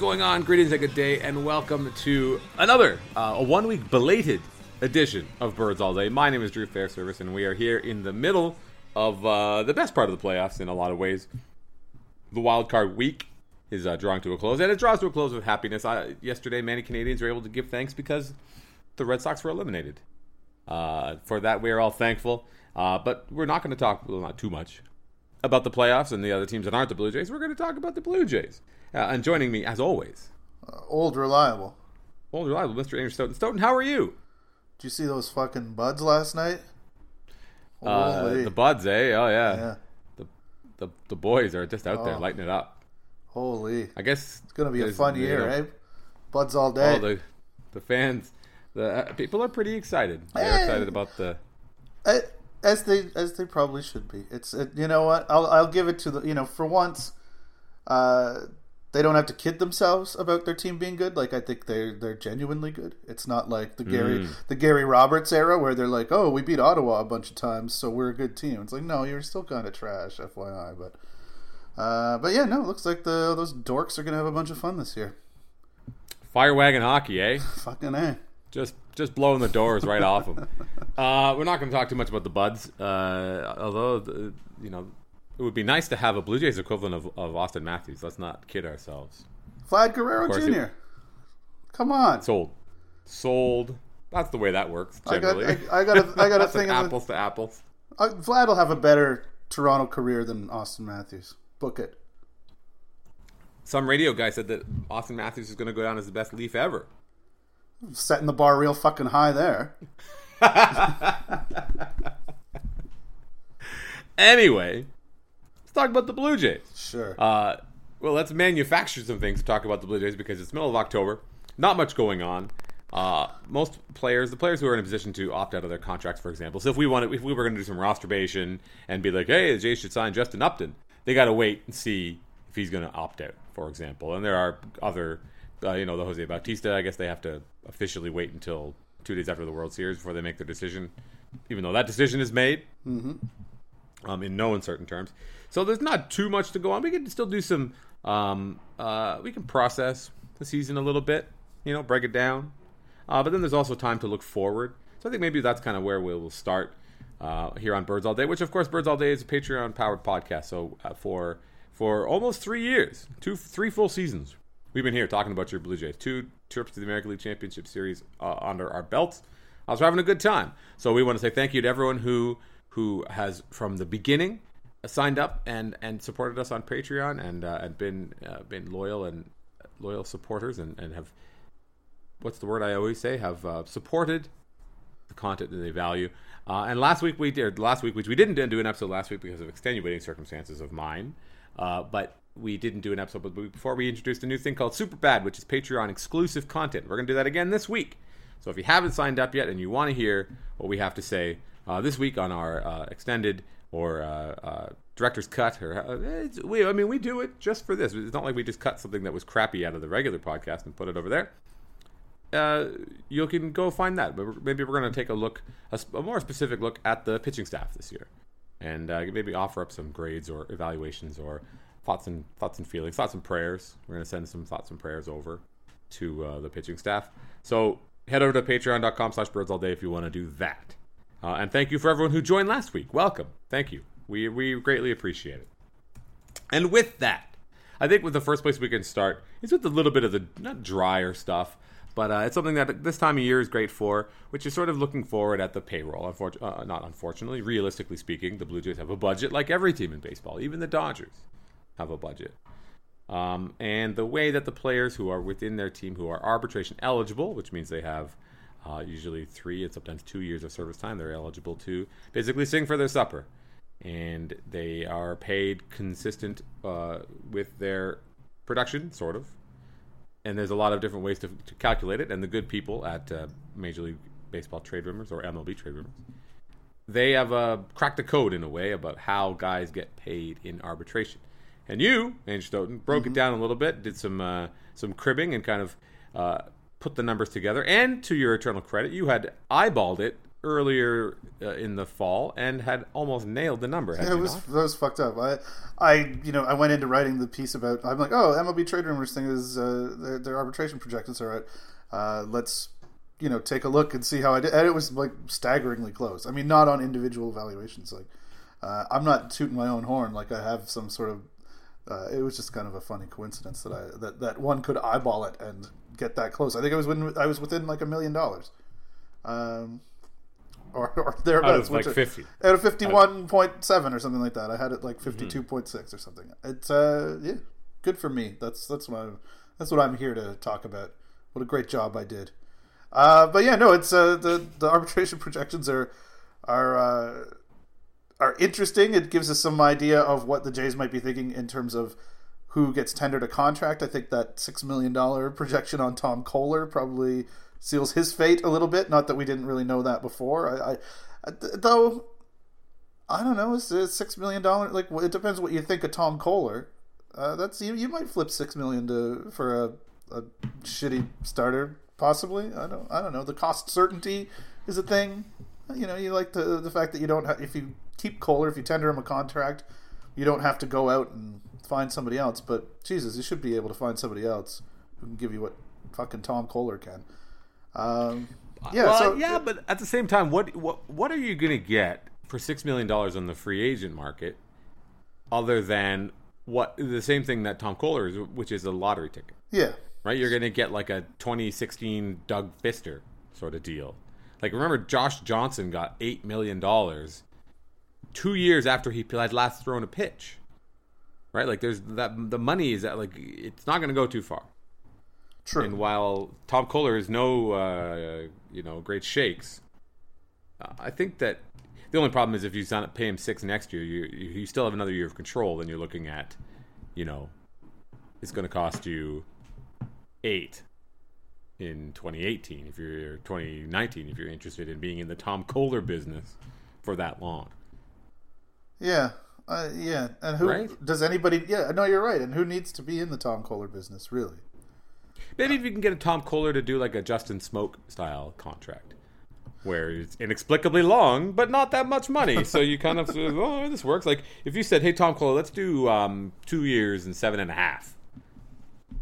going on? Greetings and good day, and welcome to another, uh, a one week belated edition of Birds All Day. My name is Drew Fairservice, and we are here in the middle of uh, the best part of the playoffs in a lot of ways. The wild card week is uh, drawing to a close, and it draws to a close with happiness. I, yesterday, many Canadians were able to give thanks because the Red Sox were eliminated. Uh, for that, we are all thankful. Uh, but we're not going to talk, well, not too much, about the playoffs and the other teams that aren't the Blue Jays. We're going to talk about the Blue Jays. Uh, and joining me, as always, Uh, old reliable. old reliable Mr. Andrew Stoeten. Stoeten, how are you? Did you see those fucking buds last night? Uh, the buds, eh? Oh yeah. yeah. The, the the boys are just out there Oh. lighting it up. Holy. I guess It's gonna be a fun you year, know, eh? Buds all day. Oh, the the fans, the uh, people are pretty excited. They're Eh. excited about the. Eh, as they as they probably should be. It's it, you know what? I'll I'll give it to the you know for once, uh, they don't have to kid themselves about their team being good. Like I think they're they're genuinely good. It's not like the Gary Mm. the Gary Roberts era where they're like, oh, we beat Ottawa a bunch of times, so we're a good team. It's like no, you're still kind of trash, FYI. But uh, but yeah, no, it looks like the those dorks are gonna have a bunch of fun this year. Fire wagon hockey, eh? Fucking eh. Just just blowing the doors right off them. Uh, we're not going to talk too much about the Buds, uh, although the, you know it would be nice to have a Blue Jays equivalent of, of Auston Matthews. Let's not kid ourselves. Vlad Guerrero Jr. it- Come on. Sold, sold. That's the way that works I got generally. I, I got a, I got a thing on the, apples to apples. Uh, Vlad will have a better Toronto career than Auston Matthews. Book it. Some radio guy said that Auston Matthews is going to go down as the best Leaf ever. Setting the bar real fucking high there. Anyway, talk about the Blue Jays. Sure. Uh, well, let's manufacture some things to talk about the Blue Jays because it's middle of October. Not much going on. Uh, most players, the players who are in a position to opt out of their contracts, for example. So if we wanted, if we were going to do some rosterbation and be like, hey, the Jays should sign Justin Upton, they got to wait and see if he's going to opt out, for example. And there are other, uh, you know, the Jose Bautista. I guess they have to officially wait until two days after the World Series before they make their decision, even though that decision is made um, in no uncertain terms. So there's not too much to go on. We can still do some. Um, uh, we can process the season a little bit, you know, break it down. Uh, but then there's also time to look forward. So I think maybe that's kind of where we'll start uh, here on Birds All Day. Which, of course, Birds All Day is a Patreon-powered podcast. So uh, for for almost three years, two three full seasons, we've been here talking about your Blue Jays. Two trips to the American League Championship Series uh, under our belts. I was having a good time. So we want to say thank you to everyone who who has from the beginning signed up and and supported us on Patreon and uh, and been uh, been loyal and loyal supporters and, and have what's the word I always say have uh, supported the content that they value. Uh, and last week we did last week which we didn't do an episode last week because of extenuating circumstances of mine, uh, but we didn't do an episode but before we introduced a new thing called Super Bad, which is Patreon exclusive content. We're gonna do that again this week. So if you haven't signed up yet and you want to hear what we have to say uh, this week on our extended or uh, uh, director's cut, or uh, we, I mean, we do it just for this. It's not like we just cut something that was crappy out of the regular podcast and put it over there. Uh, you can go find that. But maybe we're going to take a look—a more specific look at the pitching staff this year, and uh, maybe offer up some grades or evaluations or thoughts and thoughts and feelings, thoughts and prayers. We're going to send some thoughts and prayers over to uh, the pitching staff. So head over to patreon.com slash birds all day if you want to do that. Uh, and thank you for everyone who joined last week. Welcome. Thank you. We, we greatly appreciate it. And with that, I think with the first place we can start is with a little bit of the not drier stuff, but uh, it's something that this time of year is great for, which is sort of looking forward at the payroll. Unfor- uh, not unfortunately, realistically speaking, the Blue Jays have a budget like every team in baseball. Even the Dodgers have a budget. Um, and the way that the players who are within their team who are arbitration eligible, which means they have uh, usually three and sometimes two years of service time, they're eligible to basically sing for their supper. And they are paid consistent uh, with their production, sort of. And there's a lot of different ways to, to calculate it. And the good people at uh, Major League Baseball trade rumors or MLB trade rumors, they have uh, cracked the code in a way about how guys get paid in arbitration. And you, Andrew Stoeten, broke it down a little bit, did some uh, some cribbing, and kind of uh, put the numbers together. And to your eternal credit, you had eyeballed it earlier uh, in the fall and had almost nailed the number. Yeah, it was not? that was fucked up. I, I, you know, I went into writing the piece about. I'm like, oh, MLB trade rumors thing is uh, their, their arbitration projections are out. Uh, let's, you know, take a look and see how I did. And it was like staggeringly close. I mean, not on individual evaluations. Like, uh, I'm not tooting my own horn. Like, I have some sort of. Uh, it was just kind of a funny coincidence that I that, that one could eyeball it and get that close. I think I was within, I was within like a million dollars. Um, or, or thereabouts. Out like which- fifty. out of fifty one point seven or something like that. I had it like fifty two point six or something. It's uh yeah, good for me. That's that's what I'm, that's what I'm here to talk about. What a great job I did. Uh, but yeah, no, it's uh, the the arbitration projections are are uh, are interesting. It gives us some idea of what the Jays might be thinking in terms of who gets tendered a contract. I think that six million dollar projection on Tom Koehler probably seals his fate a little bit. Not that we didn't really know that before. I, I though I don't know. Is it six million dollar? Like it depends what you think of Tom Koehler. Uh, that's you. You might flip six million to for a, a shitty starter, possibly. I don't. I don't know. The cost certainty is a thing. You know, you like the the fact that you don't have if you keep Koehler, if you tender him a contract, you don't have to go out and find somebody else. But Jesus, you should be able to find somebody else who can give you what fucking Tom Koehler can. Um, yeah. Well, so yeah, but at the same time, what what what are you going to get for six million dollars on the free agent market, other than what the same thing that Tom Koehler is, which is a lottery ticket, yeah. right? You're going to get like a 2016 Doug Fister sort of deal. Like remember, Josh Johnson got eight million dollars two years after he had last thrown a pitch, right? Like there's that the money is that like it's not going to go too far. True. And while Tom Koehler is no, uh, you know, great shakes, uh, I think that the only problem is if you sign up, pay him six next year, you you you still have another year of control. Then you're looking at, you know, it's going to cost you eight in 2018 if you're 2019 if you're interested in being in the Tom Koehler business for that long. Yeah, uh, yeah. And who Right? does anybody? Yeah, no, you're right. And who needs to be in the Tom Koehler business, really? Maybe if you can get a Tom Koehler to do like a Justin Smoak style contract, where it's inexplicably long, but not that much money. So you kind of, say, oh, this works. Like if you said, hey, Tom Koehler, let's do um, two years and seven and a half.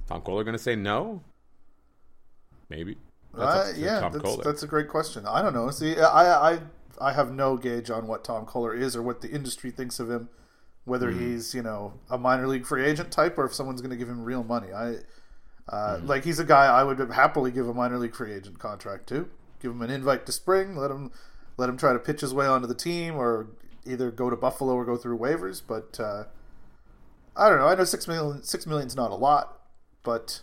Tom Koehler going to say no? Maybe. That's Uh, yeah, Tom that's, Koehler. that's a great question. I don't know. See, I, I, I have no gauge on what Tom Koehler is or what the industry thinks of him. Whether Hmm. he's you know a minor league free agent type or if someone's going to give him real money. I, uh, Hmm. like he's a guy I would happily give a minor league free agent contract to. Give him an invite to spring. Let him, let him try to pitch his way onto the team or either go to Buffalo or go through waivers. But uh, I don't know. I know six million. Six million's not a lot, but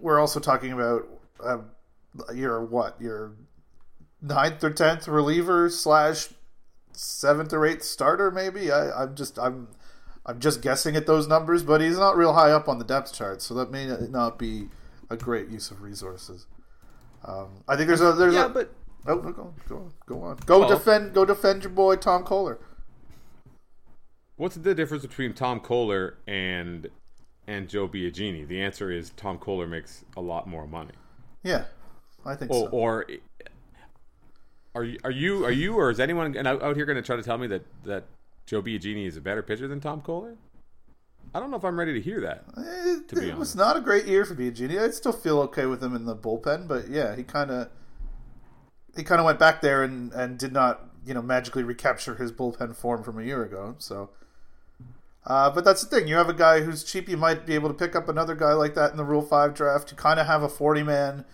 we're also talking about uh, your what your ninth or tenth reliever slash seventh or eighth starter maybe I, i'm just i'm i'm just guessing at those numbers but he's not real high up on the depth chart so that may not be a great use of resources um, i think there's a there's yeah, a but oh no, go go go on go Oh. defend go defend your boy tom koehler what's the difference between Tom Koehler and and Joe Biagini? The answer is Tom Koehler makes a lot more money. yeah i think Oh, so or are you are you are you or is anyone out here going to try to tell me that that Joe Biagini is a better pitcher than Tom Koehler? I don't know if I'm ready to hear that. It, to be it was not a great year for Biagini. I still feel okay with him in the bullpen, but yeah, he kind of he kind of went back there and and did not you know magically recapture his bullpen form from a year ago. So, uh, but that's the thing. You have a guy who's cheap. You might be able to pick up another guy like that in the Rule Five draft. You kind of have a forty man.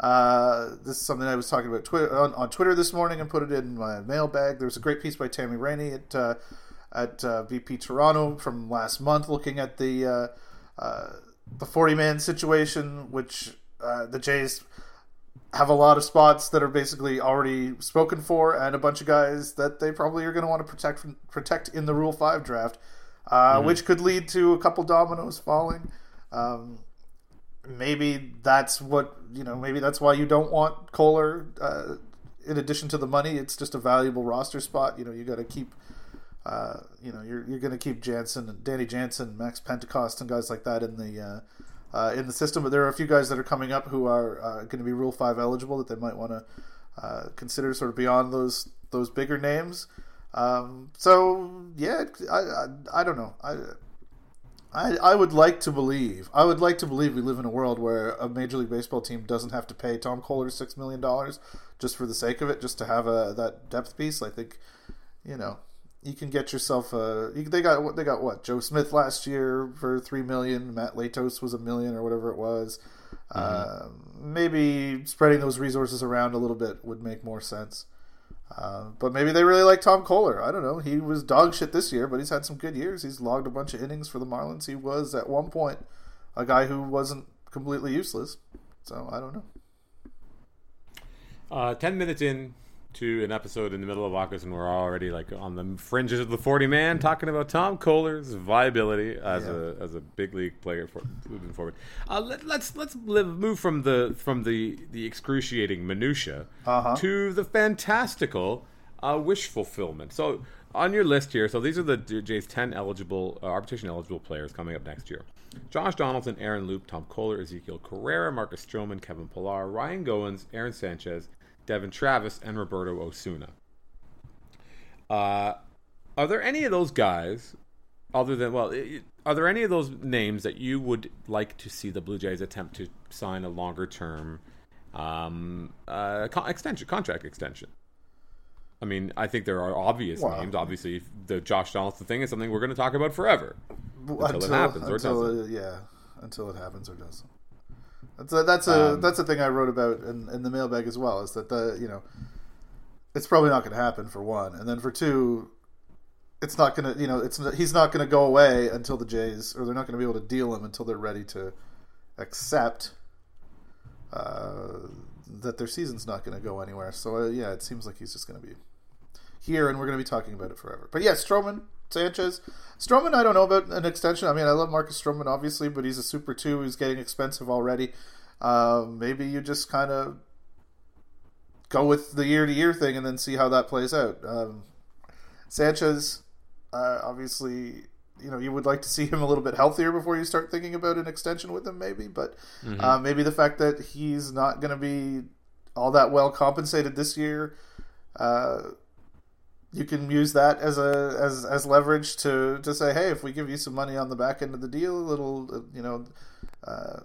Uh, this is something I was talking about Twitter, on, on Twitter this morning and put it in my mailbag. There was a great piece by Tammy Rainey at uh, at uh, BP Toronto from last month, looking at the uh, uh, the forty man situation, which uh, the Jays have a lot of spots that are basically already spoken for, and a bunch of guys that they probably are going to want to protect from, protect in the Rule Five draft, uh, which could lead to a couple dominoes falling. Um, maybe that's what you know. Maybe that's why you don't want Koehler. Uh, in addition to the money, it's just a valuable roster spot. You know, you got to keep. Uh, you know, you're you're going to keep Jansen and Danny Jansen, Max Pentecost, and guys like that in the uh, uh, in the system. But there are a few guys that are coming up who are uh, going to be Rule Five eligible that they might want to uh, considered sort of beyond those those bigger names. Um, so yeah, I, I, I don't know. I, I I would like to believe. I would like to believe we live in a world where a Major League Baseball team doesn't have to pay Tom Koehler six million dollars just for the sake of it, just to have a that depth piece. I think, you know, you can get yourself a. They got what they got. What Joe Smith last year for three million. Matt Latos was a million or whatever it was. Mm-hmm. Uh, maybe spreading those resources around a little bit would make more sense. Uh, but maybe they really like Tom Koehler. I don't know. He was dog shit this year, but he's had some good years. He's logged a bunch of innings for the Marlins. He was at one point a guy who wasn't completely useless. So I don't know. Uh, Ten minutes in to an episode in the middle of August, and we're already like on the fringes of the forty man, talking about Tom Koehler's viability as yeah. a as a big league player for moving forward. Uh, let, us let's, let's live, move from the from the the excruciating minutia uh-huh. to the fantastical uh, wish fulfillment. So on your list here, so these are the Jays ten eligible uh, arbitration eligible players coming up next year. Josh Donaldson, Aaron Loup, Tom Koehler, Ezekiel Carrera, Marcus Stroman, Kevin Pillar, Ryan Goins, Aaron Sanchez, Devon Travis, and Roberto Osuna. Uh, are there any of those guys, other than well, are there any of those names that you would like to see the Blue Jays attempt to sign a longer term um, uh, con- extension, contract extension? I mean, I think there are obvious wow. names. Obviously, the Josh Donaldson thing is something we're going to talk about forever until, until it happens or until doesn't. It, yeah, until it happens or doesn't. That's a that's a um, that's a thing I wrote about in, in the mailbag as well. Is that the you know, it's probably not going to happen for one, and then for two, it's not going to you know it's he's not going to go away until the Jays or they're not going to be able to deal him until they're ready to accept uh, that their season's not going to go anywhere. So uh, yeah, it seems like he's just going to be here, and we're going to be talking about it forever. But yeah, Stroman, Sanchez. Stroman, I don't know about an extension. I mean, I love Marcus Stroman, obviously, but he's a super two. He's getting expensive already. Uh, maybe you just kind of go with the year to year thing and then see how that plays out. Um, Sanchez, uh, obviously, you know, you would like to see him a little bit healthier before you start thinking about an extension with him, maybe. But mm-hmm. uh, maybe the fact that he's not going to be all that well compensated this year. Uh, you can use that as a as as leverage to to say, hey, if we give you some money on the back end of the deal, it'll you know. Uh,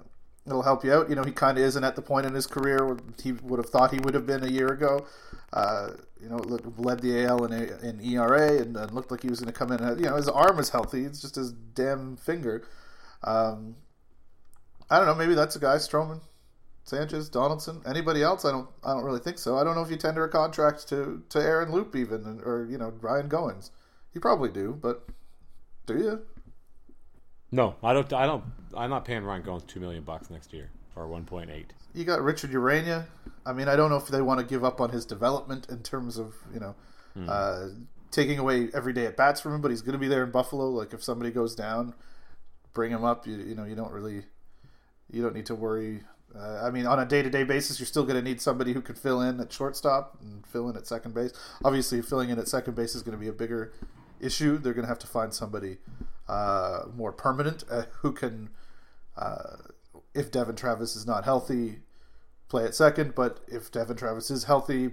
it'll help you out. You know, he kind of isn't at the point in his career where he would have thought he would have been a year ago. Uh, you know, led the AL in, in ERA and, and, looked like he was going to come in. You know, his arm is healthy. It's just his damn finger. Um, I don't know. Maybe that's a guy, Stroman. Sanchez, Donaldson, anybody else? I don't. I don't really think so. I don't know if you tender a contract to to Aaron Loup even, or you know Ryan Goins. You probably do, but do you? No, I don't. I don't. I'm not paying Ryan Goins two million bucks next year or one point eight. You got Richard Urena. I mean, I don't know if they want to give up on his development in terms of you know hmm. uh, taking away every day at bats from him, but he's going to be there in Buffalo. Like if somebody goes down, bring him up. You you know you don't really you don't need to worry uh, I mean, on a day to day basis, you're still going to need somebody who can fill in at shortstop and fill in at second base. Obviously, filling in at second base is going to be a bigger issue. They're going to have to find somebody uh, more permanent uh, who can, uh, if Devon Travis is not healthy, play at second. But if Devon Travis is healthy,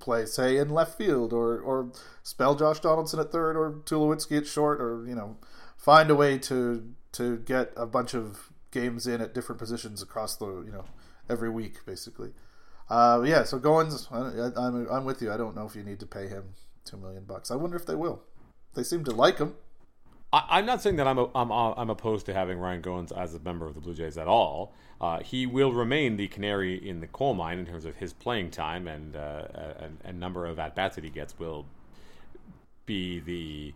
play say in left field or or spell Josh Donaldson at third or Tulowitzki at short or you know find a way to to get a bunch of games in at different positions across the you know every week basically. Uh, yeah, so Goins, I'm I'm with you. I don't know if you need to pay him two million bucks. I wonder if they will. They seem to like him. I, am not saying that I'm, a, I'm uh, I'm opposed to having Ryan Goins as a member of the Blue Jays at all. Uh, he will remain the canary in the coal mine in terms of his playing time and uh, and, and number of at bats that he gets will be the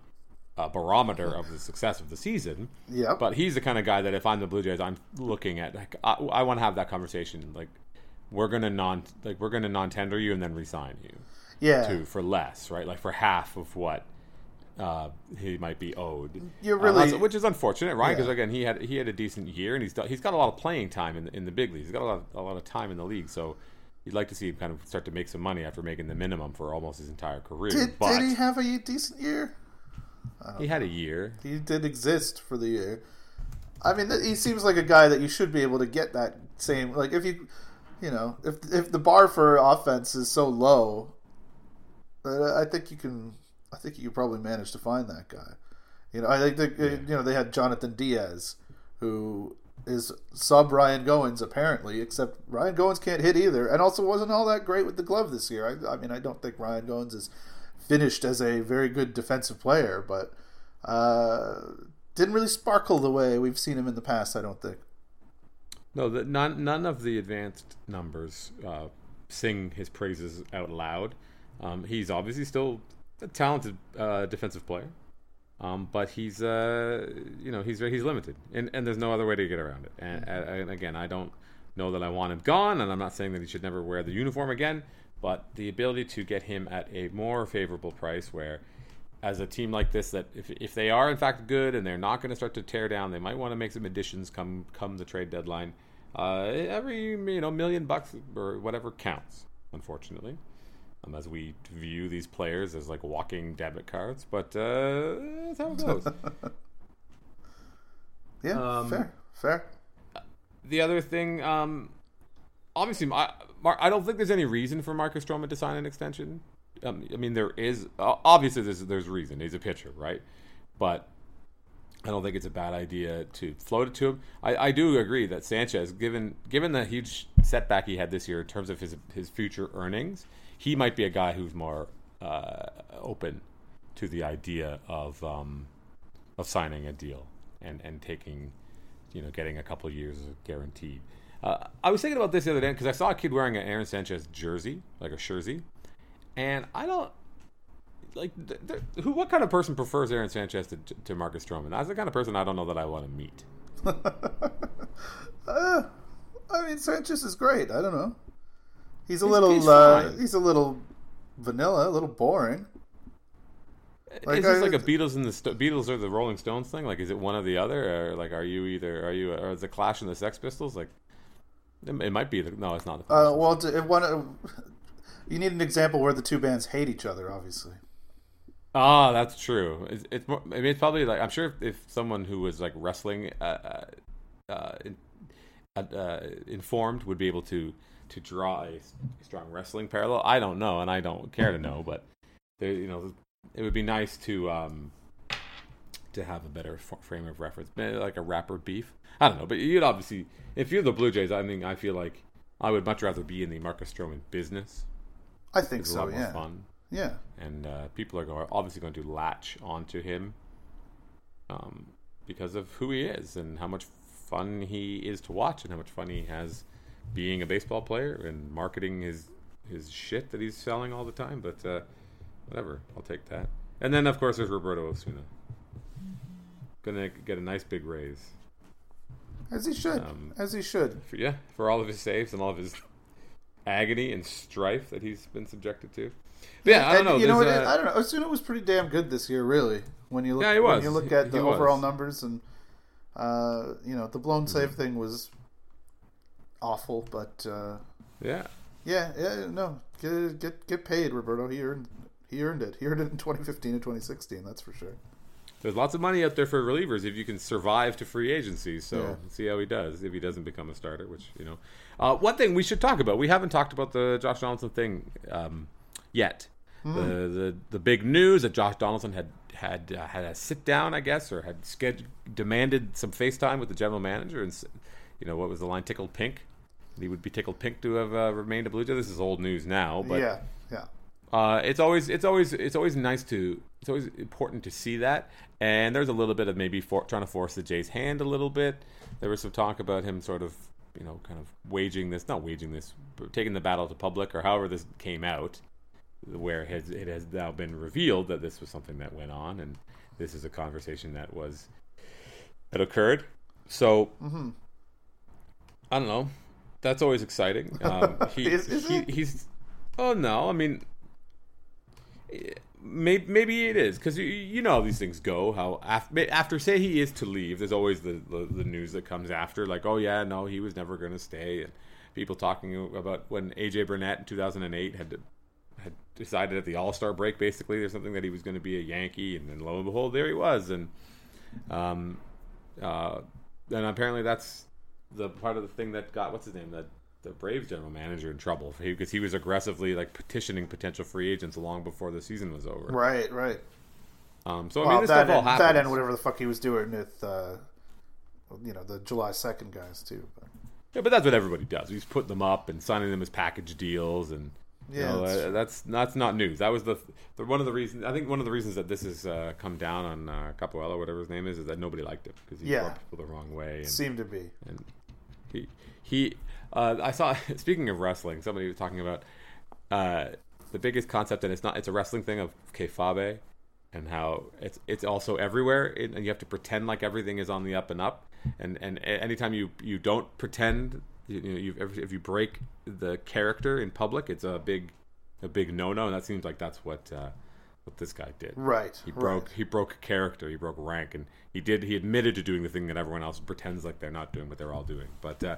uh, barometer of the success of the season. Yeah. But he's the kind of guy that if I'm the Blue Jays, I'm looking at like I, I want to have that conversation. Like we're gonna non like we're gonna non tender you and then resign you. Yeah. To for less, right? Like for half of what uh, he might be owed. You're really, uh, which is unfortunate, right? Because yeah. again, he had he had a decent year, and he's he's got a lot of playing time in the, in the big leagues. He's got a lot of, a lot of time in the league, so you'd like to see him kind of start to make some money after making the minimum for almost his entire career. Did, but, did he have a decent year? He had a year. He did exist for the year. I mean, he seems like a guy that you should be able to get that same. Like if you you know, if if the bar for offense is so low, uh, I think you can. I think you could probably manage to find that guy. You know, I think that, yeah. you know they had Jonathan Diaz, who is sub Ryan Goins apparently, except Ryan Goins can't hit either, and also wasn't all that great with the glove this year. I, I mean, I don't think Ryan Goins is finished as a very good defensive player, but uh, didn't really sparkle the way we've seen him in the past. I don't think. No, the, none none of the advanced numbers uh, sing his praises out loud. Um, he's obviously still a talented uh, defensive player, um, but he's uh, you know he's he's limited, and, and there's no other way to get around it. And, and again, I don't know that I want him gone, and I'm not saying that he should never wear the uniform again. But the ability to get him at a more favorable price, where as a team like this that if, if they are in fact good and they're not going to start to tear down, they might want to make some additions come come the trade deadline. Uh, every you know million bucks or whatever counts, unfortunately, um, as we view these players as like walking debit cards. But uh, that's how it goes. yeah, um, fair, fair. The other thing, um, obviously, I, I don't think there's any reason for Marcus Stroman to sign an extension. Um, I mean, there is obviously there's there's reason. He's a pitcher, right? But I don't think it's a bad idea to float it to him. I, I do agree that Sanchez, given given the huge setback he had this year in terms of his his future earnings, he might be a guy who's more uh, open to the idea of um, of signing a deal and and taking, you know, getting a couple years guaranteed. Uh, I was thinking about this the other day because I saw a kid wearing an Aaron Sanchez jersey, like a jersey, and I don't like who. What kind of person prefers Aaron Sanchez to, to Marcus Stroman? That's the kind of person I don't know that I want to meet. uh, I mean, Sanchez is great. I don't know. He's a he's, little. He's, uh, he's, a little vanilla, a little boring. Like, is this I, like a Beatles and the Sto- Beatles or the Rolling Stones thing? Like, is it one or the other, or like, are you either are you or is the Clash and the Sex Pistols? Like, it, it might be. The, no, it's not. The uh, well, if one, you need an example where the two bands hate each other, obviously. Ah, that's true. It's, it's more, I mean, it's probably like I'm sure if, if someone who was like wrestling uh, uh, uh in, uh, uh, informed would be able to to draw a strong wrestling parallel. I don't know, and I don't care to know, but there, you know, it would be nice to um to have a better frame of reference, Maybe like a rapper beef. I don't know, but you'd obviously, if you're the Blue Jays, I mean, I feel like I would much rather be in the Marcus Stroman business. I think it's so. yeah. Fun. Yeah. And uh, people are going, obviously going to latch onto him um, because of who he is and how much fun he is to watch and how much fun he has being a baseball player and marketing his his shit that he's selling all the time. But uh, whatever, I'll take that. And then of course there's Roberto Osuna, gonna get a nice big raise. As he should. Um, As he should. For, yeah, for all of his saves and all of his agony and strife that he's been subjected to. But yeah, I don't know. You know, what, I don't know. Osuna was pretty damn good this year, really. When you look, yeah, he was. when you look at he, the he overall was. numbers and uh, you know the blown mm-hmm. save thing was awful, but uh, yeah, yeah, yeah. No, get get get paid, Roberto. He earned he earned it. He earned it in 2015 and 2016. That's for sure. There's lots of money out there for relievers if you can survive to free agency. So yeah. see how he does if he doesn't become a starter. Which you know, uh, one thing we should talk about. We haven't talked about the Josh Donaldson thing um, yet. Mm-hmm. The, the the big news that Josh Donaldson had had uh, had a sit down, I guess, or had scheduled, demanded some FaceTime with the general manager, and you know what was the line? Tickled pink. He would be tickled pink to have uh, remained a Blue Jay. This is old news now, but yeah. Uh, it's always it's always it's always nice to it's always important to see that. And there's a little bit of maybe for, trying to force the Jays' hand a little bit. There was some talk about him sort of you know kind of waging this, not waging this, taking the battle to public or however this came out where it has, it has now been revealed that this was something that went on, and this is a conversation that was that occurred. So mm-hmm. I don't know. That's always exciting. Um, he, is, is he, he's oh no, I mean. Maybe, maybe it is because you, you know how these things go. How after, after say he is to leave, there's always the, the, the news that comes after, like oh yeah, no, he was never going to stay, and people talking about when AJ Burnett in 2008 had to had decided at the All Star break, basically, there's something that he was going to be a Yankee, and then lo and behold, there he was, and um, uh, and apparently that's the part of the thing that got what's his name that the Braves general manager in trouble because he was aggressively like petitioning potential free agents long before the season was over. Right, right. Um, so I mean, this that, stuff all and, happens. that and whatever the fuck he was doing with, uh, you know, the July second guys too. But, Yeah, but that's what everybody does. He's putting them up and signing them as package deals, and you Yeah, know, that's uh, that's that's not news. That was the, the one of the reasons. I think one of the reasons that this has uh, come down on uh, Capuella, whatever his name is, is that nobody liked him because he Yeah. rubbed people the wrong way. And, seemed to be. and he he uh, I saw speaking of wrestling, somebody was talking about uh, the biggest concept, and it's not it's a wrestling thing of kayfabe, and how it's it's also everywhere, and you have to pretend like everything is on the up and up, and and anytime you you don't pretend, you, you know, you if you break the character in public, it's a big a big no no, and that seems like that's what. Uh, what this guy did, Right. He right. broke he broke character, he broke rank, and he did he admitted to doing the thing that everyone else pretends like they're not doing, but they're all doing. But uh,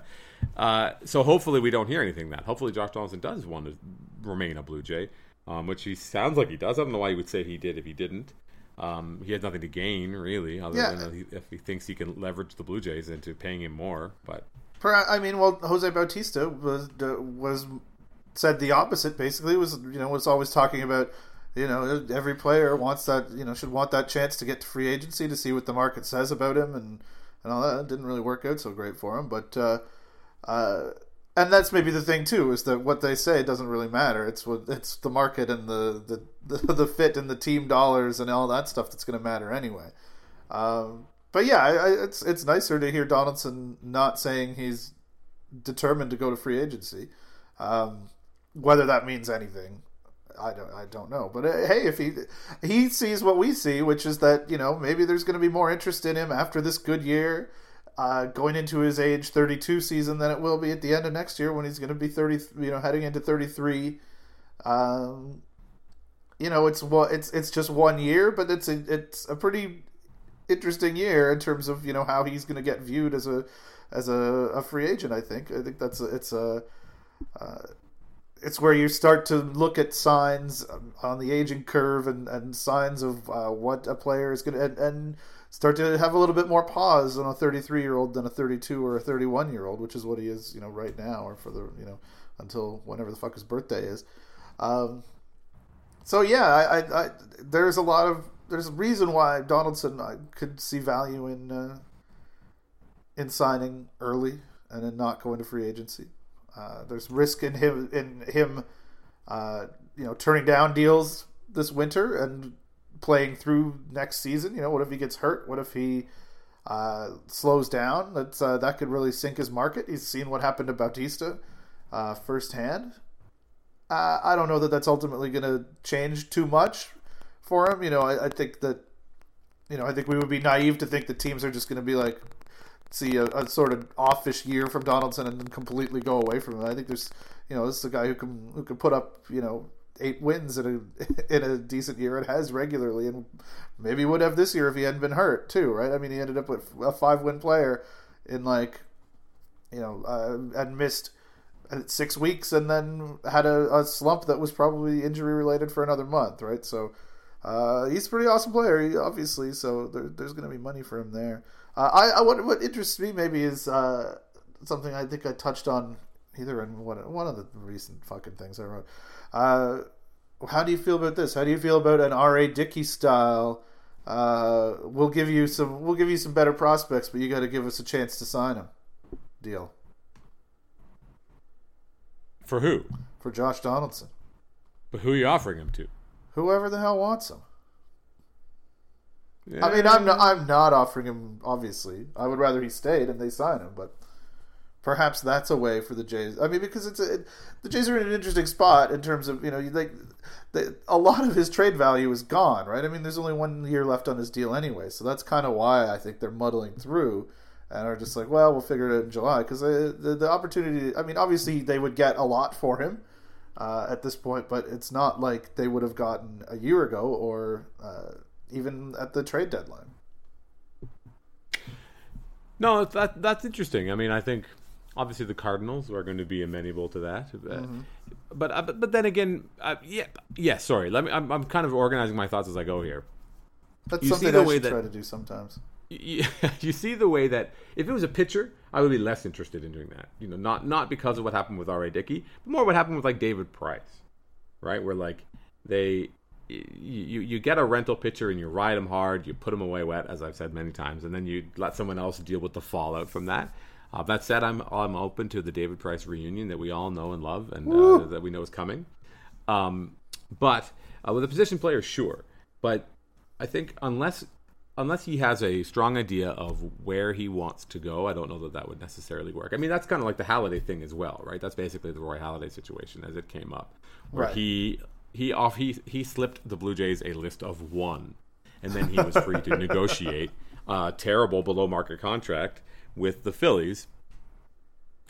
uh, so hopefully we don't hear anything that. Hopefully Josh Donaldson does want to remain a Blue Jay, um, which he sounds like he does. I don't know why he would say he did if he didn't. Um, he has nothing to gain really, other Yeah. than if he, if he thinks he can leverage the Blue Jays into paying him more. But I mean, well, Jose Bautista was was said the opposite. Basically, was you know was always talking about you know every player wants that you know should want that chance to get to free agency to see what the market says about him and and all that. It didn't really work out so great for him, but uh, uh, and that's maybe the thing too is that what they say doesn't really matter. It's what it's the market and the the, the, fit and the team dollars and all that stuff that's going to matter anyway. Um, but yeah, I, I, it's it's nicer to hear Donaldson not saying he's determined to go to free agency. Um, whether that means anything, I don't I don't know. But uh, hey, if he he sees what we see, which is that you know maybe there's going to be more interest in him after this good year. Uh, going into his age 32 season than it will be at the end of next year when he's going to be 30 you know heading into 33 um, you know it's what it's it's just one year but it's a, it's a pretty interesting year in terms of you know how he's going to get viewed as a as a, a free agent. I think I think that's a, it's a uh, it's where you start to look at signs on the aging curve and, and signs of uh, what a player is going to and, and start to have a little bit more pause on a 33 year old than a 32 or a 31 year old, which is what he is you know right now or for the you know until whenever the fuck his birthday is. Um, so yeah, I, I, I there's a lot of there's a reason why Donaldson I could see value in uh, in signing early and in not going to free agency. Uh, there's risk in him in him, uh, you know, turning down deals this winter and playing through next season. You know, what if he gets hurt? What if he uh, slows down? That's uh, that could really sink his market. He's seen what happened to Bautista uh, firsthand. I don't know that that's ultimately going to change too much for him. You know, I, I think that you know I think we would be naive to think the teams are just going to be like see a, a sort of offish year from Donaldson and then completely go away from him. I think there's you know this is a guy who can who can put up you know eight wins in a in a decent year and has regularly and maybe would have this year if he hadn't been hurt too right? I mean he ended up with a five win player in like you know uh, and missed six weeks and then had a, a slump that was probably injury related for another month right? So uh, he's a pretty awesome player obviously so there, there's going to be money for him there uh, I, I what, what interests me maybe is uh, something I think I touched on either in one one of the recent fucking things I wrote. Uh, how do you feel about this? How do you feel about an R. A. Dickey style? Uh, we'll give you some. We'll give you some better prospects, but you got to give us a chance to sign them. Deal for who? for Josh Donaldson. But who are you offering him to? Whoever the hell wants him. I mean, I'm not, I'm not offering him. Obviously, I would rather he stayed and they sign him, but perhaps that's a way for the Jays. I mean, because it's a, it, the Jays are in an interesting spot in terms of you know, like the, a lot of his trade value is gone, right? I mean, there's only one year left on his deal anyway, so that's kind of why I think they're muddling through and are just like, well, we'll figure it out in July because the the opportunity. I mean, obviously they would get a lot for him. Uh, at this point, but it's not like they would have gotten a year ago or uh, even at the trade deadline. No, that that's interesting. I mean, I think obviously the Cardinals are going to be amenable to that. Uh, Mm-hmm. But, uh, but but then again, uh, yeah, yeah. Sorry, let me. I'm, I'm kind of organizing my thoughts as I go here. That's You see something the I way that- try to do sometimes. you, you see the way that if it was a pitcher, I would be less interested in doing that. You know, not not because of what happened with R.A. Dickey, but more what happened with like David Price, right? Where like they you you get a rental pitcher and you ride him hard, you put him away wet, as I've said many times, and then you let someone else deal with the fallout from that. Uh, that said, I'm I'm open to the David Price reunion that we all know and love, and uh, that we know is coming. Um, but uh, with a position player, sure. But I think unless unless he has a strong idea of where he wants to go, I don't know that that would necessarily work. I mean, that's kind of like the Halladay thing as well, right? That's basically the Roy Halladay situation as it came up, where Right. he he off he he slipped the Blue Jays a list of one, and then he was free to negotiate a terrible below market contract with the Phillies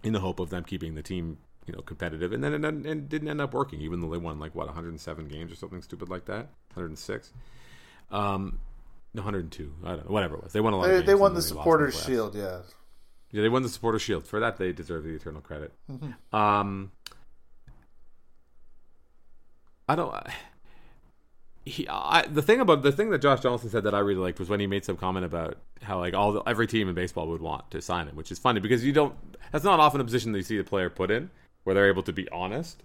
in the hope of them keeping the team you know competitive and then it, and didn't end up working even though they won like what 107 games or something stupid like that? 106 um 102 i don't know. Whatever it was. They won a lot of They, they won the they lost in Supporters Shield, yeah. yeah they won the Supporters shield. For that they deserve the eternal credit. Mm-hmm. um i don't he, I, the thing about the thing that Josh Donaldson said that I really liked was when he made some comment about how like all the, every team in baseball would want to sign him, which is funny because you don't. That's not often a position that you see a player put in where they're able to be honest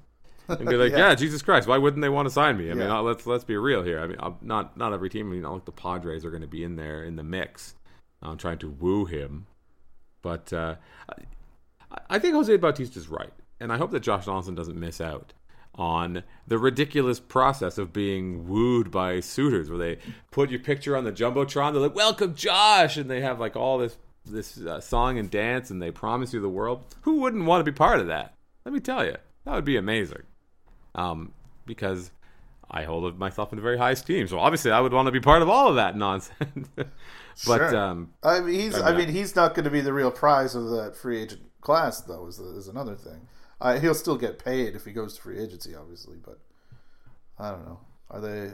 and be like, Yeah. yeah. Jesus Christ, why wouldn't they want to sign me? I mean, Yeah. uh, let's let's be real here. I mean, uh, not not every team. I mean, not like the Padres are going to be in there in the mix, um, trying to woo him. But uh, I, I think Jose Bautista is right, and I hope that Josh Donaldson doesn't miss out on the ridiculous process of being wooed by suitors, where they put your picture on the jumbotron. They're like, "Welcome, Josh," and they have like all this this uh, song and dance, and they promise you the world. Who wouldn't want to be part of that? Let me tell you, that would be amazing. Um, because I hold myself in very high esteem, so obviously I would want to be part of all of that nonsense. but Sure. um, I mean, he's. I Yeah. mean, he's not going to be the real prize of that free agent class, though. Is is another thing. Uh, he'll still get paid if he goes to free agency, obviously. But I don't know. Are they?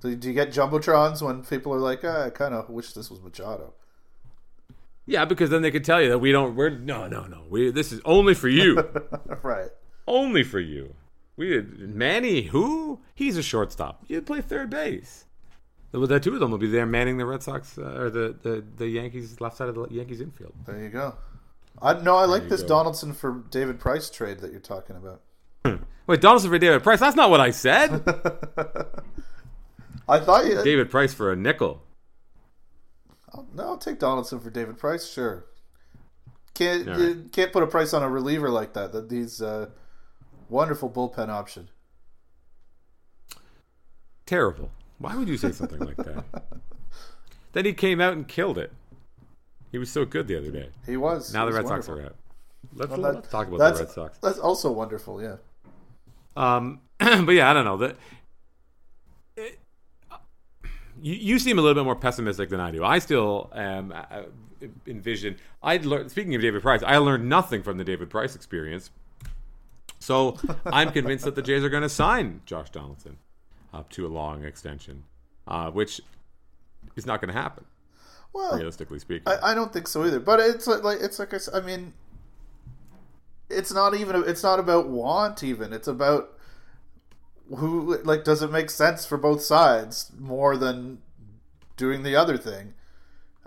Do, do you get jumbotrons when people are like, ah, "I kind of wish this was Machado"? yeah, because then they could tell you that we don't. We're no, no, no. We this is only for you. right. only for you. We Manny, who? He's a shortstop. You play third base. The, the two of them will be there manning the Red Sox uh, or the, the, the Yankees left side of the Yankees infield. There you go. I no, I like this go. Donaldson for David Price trade that you're talking about. Hmm. Wait, Donaldson for David Price? That's not what I said. I thought you. David Price for a nickel. No, I'll take Donaldson for David Price. Sure. Can't All you can't put a price on a reliever like that. That these a wonderful bullpen option. Terrible. Why would you say something like that? then he came out and killed it. He was so good the other day. He was. Now he the was Red Sox are out. Let's, Well, that- let's talk about the Red Sox. That's also wonderful. Yeah. Um, but yeah, I don't know. The, it- you, you seem a little bit more pessimistic than I do. I still am uh, envision. I learned. Speaking of David Price, I learned nothing from the David Price experience. So I'm convinced that the Jays are going to sign Josh Donaldson up to a long extension, uh, which is not going to happen, Well, realistically speaking. I, I don't think so either. But it's like, like it's like I, I mean, it's not even. It's not about want. Even it's about who. Like, does it make sense for both sides more than doing the other thing?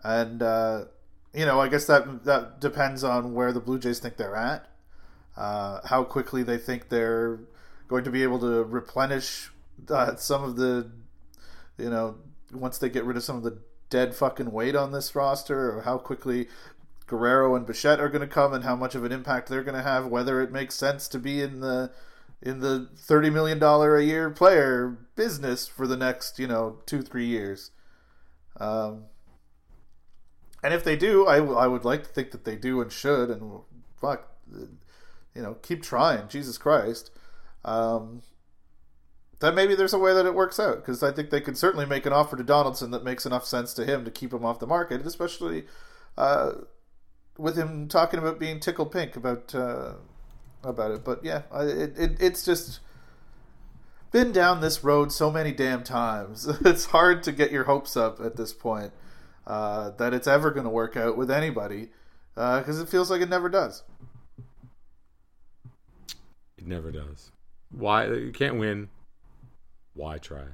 And uh, you know, I guess that that depends on where the Blue Jays think they're at, uh, how quickly they think they're going to be able to replenish uh, some of the, you know, once they get rid of some of the dead fucking weight on this roster, or how quickly Guerrero and Bichette are going to come, and how much of an impact they're going to have. Whether it makes sense to be in the in the thirty million dollar a year player business for the next you know two three years. Um, and if they do, I, I would like to think that they do and should, and fuck, you know, keep trying. Jesus Christ. Um, then maybe there's a way that it works out because I think they could certainly make an offer to Donaldson that makes enough sense to him to keep him off the market, especially uh, with him talking about being tickle pink about uh, about it. But yeah, it, it it's just been down this road so many damn times. It's hard to get your hopes up at this point uh, that it's ever going to work out with anybody because it feels like it never does. It never does. Why you can't win? Why try?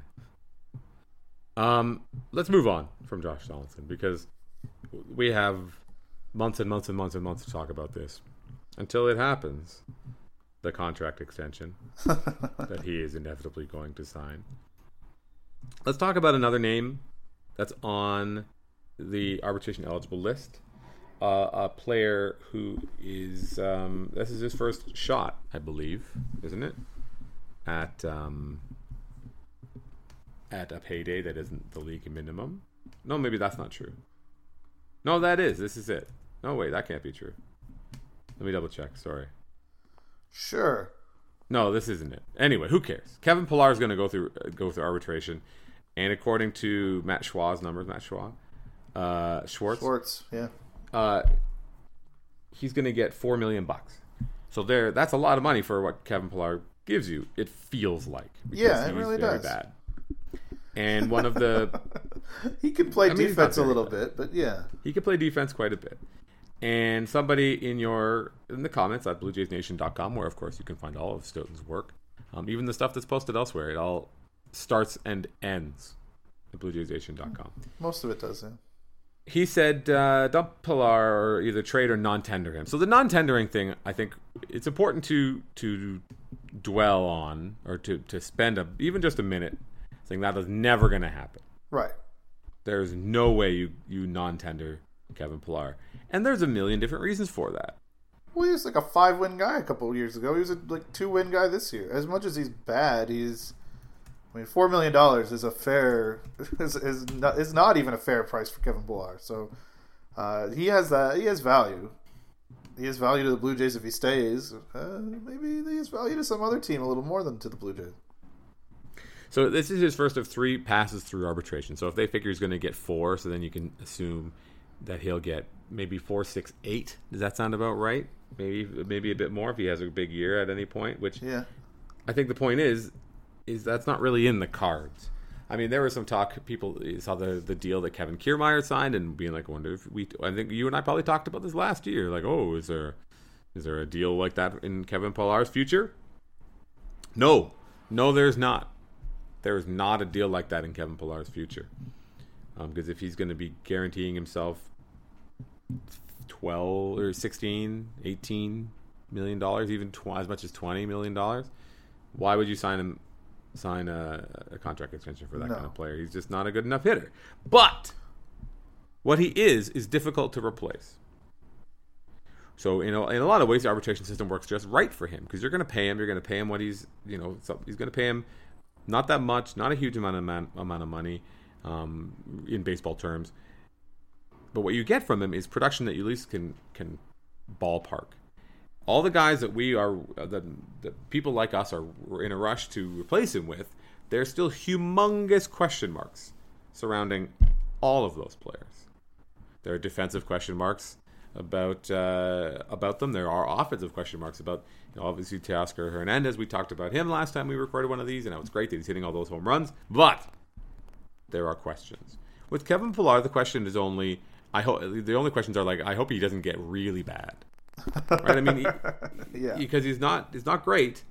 Um, let's move on from Josh Donaldson because we have months and months and months and months to talk about this until it happens. The contract extension that he is inevitably going to sign. Let's talk about another name that's on the arbitration eligible list. Uh, a player who is um, this is his first shot, I believe, isn't it? At um, at a payday that isn't the league minimum. No, maybe that's not true. No, that is. This is it. No, wait, that can't be true. Let me double check. Sorry. Sure. No, this isn't it. Anyway, who cares? Kevin Pillar is going to go through uh, go through arbitration, and according to Matt Schwa's numbers, Matt Schwa, uh, Schwartz, Schwartz, yeah. uh, he's going to get four million bucks. So there, that's a lot of money for what Kevin Pillar gives you. It feels like Yeah, it really very does. bad. And one of the He can play I mean, defense a little bad. bit, but yeah. he can play defense quite a bit. And somebody in your in the comments at bluejaysnation.com, where of course you can find all of Stoeten's work, um, even the stuff that's posted elsewhere, it all starts and ends at bluejaysnation.com. Most of it does, yeah. He said uh, dump Pillar or either trade or non-tender him. So the non-tendering thing, I think it's important to to dwell on or to to spend a, even just a minute saying that is never going to happen. Right. There's no way you, you non-tender Kevin Pillar. And there's a million different reasons for that. Well, he was like a five win guy a couple of years ago. He was a like two win guy this year. As much as he's bad, he's. I mean, four million dollars is a fair is is not, is not even a fair price for Kevin Pillar. So uh, he has that. He has value. He has value to the Blue Jays if he stays. Uh, maybe he has value to some other team a little more than to the Blue Jays. So this is his first of three passes through arbitration. So if they figure he's going to get four, so then you can assume that he'll get maybe four, six, eight. Does that sound about right? Maybe maybe a bit more if he has a big year at any point. Which Yeah. I think the point is, is that's not really in the cards. I mean, there was some talk. People saw the the deal that Kevin Kiermaier signed, and being like, I wonder if we. I think you and I probably talked about this last year. Like, oh, is there is there a deal like that in Kevin Pillar's future? No, no, there's not. There is not a deal like that in Kevin Pillar's future. Um, because if he's going to be guaranteeing himself 12 or 16, 18 million dollars, even tw- as much as 20 million dollars, why would you sign him sign a, a contract extension for that No. kind of player? He's just not a good enough hitter. But what he is is difficult to replace. So in a, in a lot of ways, the arbitration system works just right for him because you're going to pay him. You're going to pay him what he's you know so he's going to pay him not that much, not a huge amount of man, amount of money um, in baseball terms. But what you get from him is production that you at least can can ballpark. All the guys that we are that, that people like us are in a rush to replace him with, there's still humongous question marks surrounding all of those players. There are defensive question marks about uh, about them. There are offensive question marks about you know, obviously Teoscar Hernandez. We talked about him last time we recorded one of these, and it was great that he's hitting all those home runs. But there are questions with Kevin Pillar. The question is only I hope the only questions are like I hope he doesn't get really bad, right? I mean, he, Yeah. because he's not he's not great.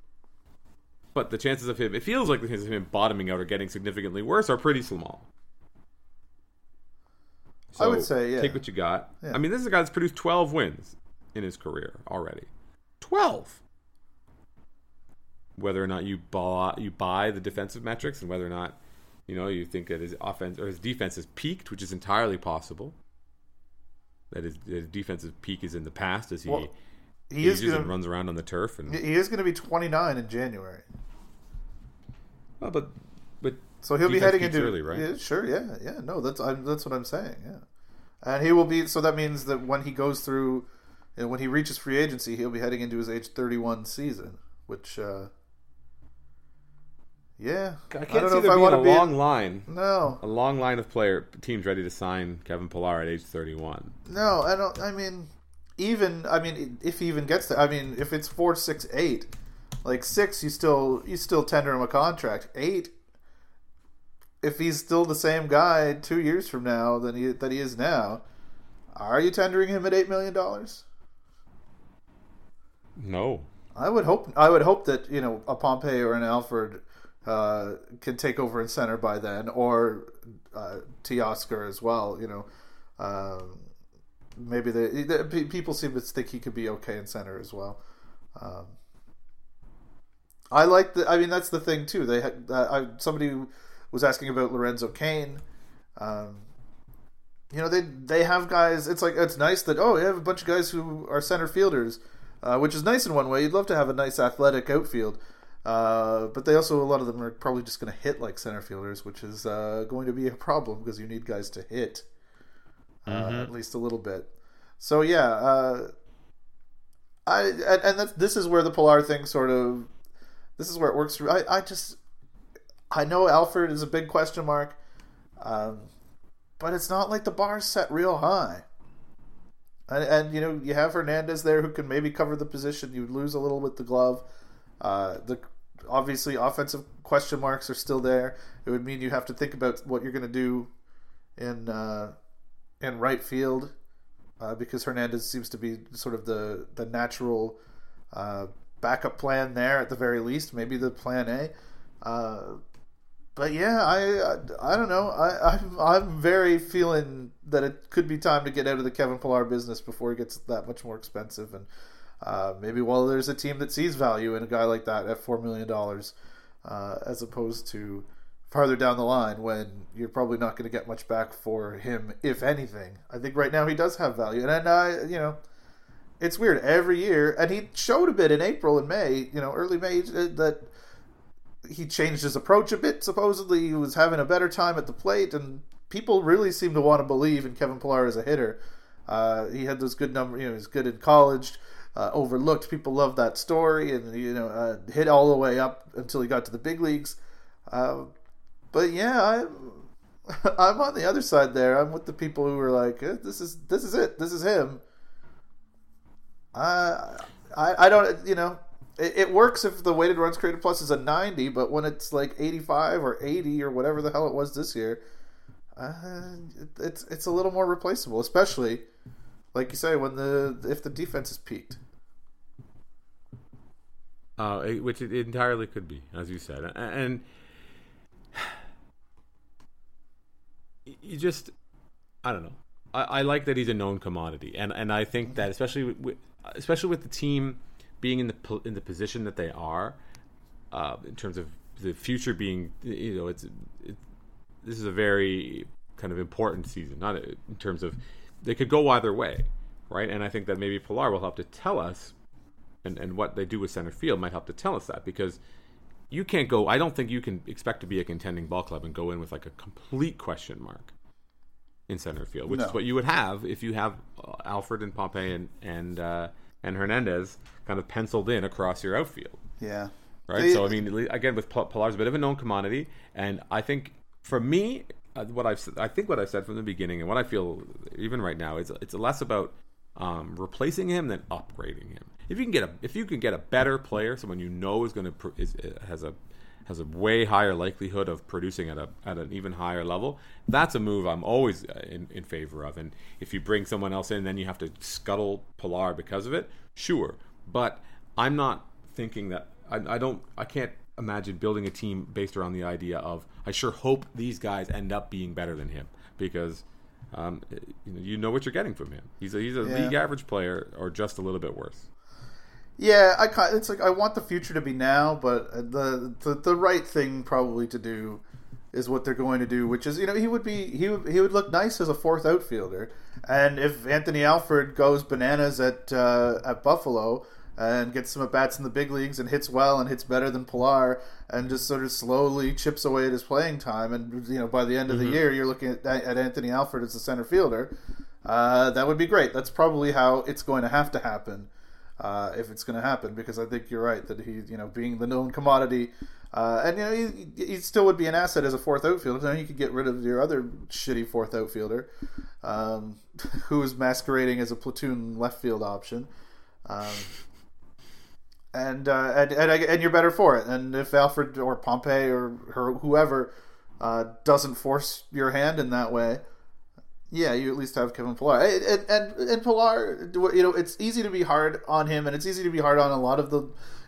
But the chances of him, it feels like the chances of him bottoming out or getting significantly worse are pretty small. I would say, yeah. Take what you got. Yeah. I mean, this is a guy that's produced 12 wins in his career already. 12. Whether or not you buy, you buy the defensive metrics and whether or not, you know, you think that his offense or his defense has peaked, which is entirely possible. That his, his defensive peak is in the past as he Well, He is gonna runs around on the turf and he is gonna be 29 in January. well, but So he'll be Defense heading peaks into early, right? Yeah, sure, yeah, yeah. No, that's I'm, that's what I'm saying. Yeah, and he will be. So that means that when he goes through, you know, when he reaches free agency, he'll be heading into his age 31 season. Which, uh, yeah, I can't I don't know see if there I being want a to be. long line, no, a long line of player teams ready to sign Kevin Pillar at age 31. no, I don't. I mean, even I mean, if he even gets there, I mean, if it's four, six, eight, like six, you still you still tender him a contract. Eight, if he's still the same guy two years from now than he that he is now, are you tendering him at eight million dollars? No, I would hope. I would hope that you know a Pompey or an Alford uh, can take over in center by then, or uh, Teoscar as well. You know, Um, maybe they, they, people seem to think he could be okay in center as well. Um, I like the. I mean, that's the thing too. They had uh, I, somebody was asking about Lorenzo Cain. Um, you know, they they have guys. It's like it's nice that oh, you have a bunch of guys who are center fielders, uh, which is nice in one way. You'd love to have a nice athletic outfield. Uh, but they also a lot of them are probably just going to hit like center fielders, which is uh, going to be a problem because you need guys to hit uh, mm-hmm. at least a little bit. So yeah, uh, I and, and this is where the Pillar thing sort of this is where it works for I, I just I know Alford is a big question mark, um, but it's not like the bar's set real high. And, and, you know you have Hernandez there who can maybe cover the position. You lose a little with the glove. Uh, the obviously offensive question marks are still there. It would mean you have to think about what you're going to do in uh, in right field uh, because Hernandez seems to be sort of the the natural uh, backup plan there at the very least, maybe the plan A. Uh, but yeah, I, I, I don't know. I I'm, I'm very feeling that it could be time to get out of the Kevin Pillar business before it gets that much more expensive, and uh, maybe while there's a team that sees value in a guy like that at four million dollars, uh, as opposed to farther down the line when you're probably not going to get much back for him, if anything. I think right now he does have value, and I, you know, it's weird every year, and he showed a bit in April and May, you know, early May uh, that he changed his approach a bit. Supposedly, he was having a better time at the plate, and people really seem to want to believe in Kevin Pillar as a hitter. Uh, he had those good numbers, you know, he's good in college. Uh, overlooked. People love that story, and you know, uh, hit all the way up until he got to the big leagues. Uh, but yeah, I'm I'm on the other side there. I'm with the people who are like, eh, this is this is it. This is him. I I, I don't you know it, it, works if the weighted runs created plus is a 90, but when it's like 85 or 80 or whatever the hell it was this year, uh, it, it's it's a little more replaceable, especially like you say when the if the defense is peaked. Uh, which it entirely could be, as you said, and you just I don't know. I, I, like that he's a known commodity, and and I think that especially with, especially with the team being in the in the position that they are, uh, in terms of the future being, you know, it's it, this is a very kind of important season, not in terms of they could go either way, right? And I think that maybe Pillar will help to tell us, and and what they do with center field might help to tell us that because you can't go. I don't think you can expect to be a contending ball club and go in with like a complete question mark in center field, which no. is what you would have if you have Alford and Pompey and and uh, and Hernandez kind of penciled in across your outfield. Yeah. Right. They, so I mean, again, with Pillar's a bit of a known commodity, and I think for me, uh, what I've I think what I've said from the beginning, and what I feel even right now is it's less about um, replacing him than upgrading him. If you can get a if you can get a better player, someone you know is going to is, has a has a way higher likelihood of producing at a at an even higher level. That's a move I'm always uh, in, in favor of. And if you bring someone else in, then you have to scuttle Pillar because of it. Sure, but I'm not thinking that I, I don't I can't imagine building a team based around the idea of I sure hope these guys end up being better than him because um, you, know, you know what you're getting from him. He's a, he's a yeah. league average player or just a little bit worse. Yeah, I it's like I want the future to be now, but the, the the right thing probably to do is what they're going to do, which is you know he would be he would he would look nice as a fourth outfielder, and if Anthony Alford goes bananas at uh, at Buffalo and gets some at bats in the big leagues and hits well and hits better than Pillar and just sort of slowly chips away at his playing time, and you know by the end of mm-hmm. the year you're looking at, at Anthony Alford as the center fielder, uh, that would be great. That's probably how it's going to have to happen uh, if it's going to happen, because I think you're right that he, you know, being the known commodity, uh, and you know, he, he, still would be an asset as a fourth outfielder. Then you could get rid of your other shitty fourth outfielder, um, who is masquerading as a platoon left field option. Um, and, uh, and, and and you're better for it. And if Alford or Pompey or, or whoever uh, doesn't force your hand in that way, yeah, you at least have Kevin Pillar, and, and and Pillar, you know, it's easy to be hard on him, and it's easy to be hard on a lot of the,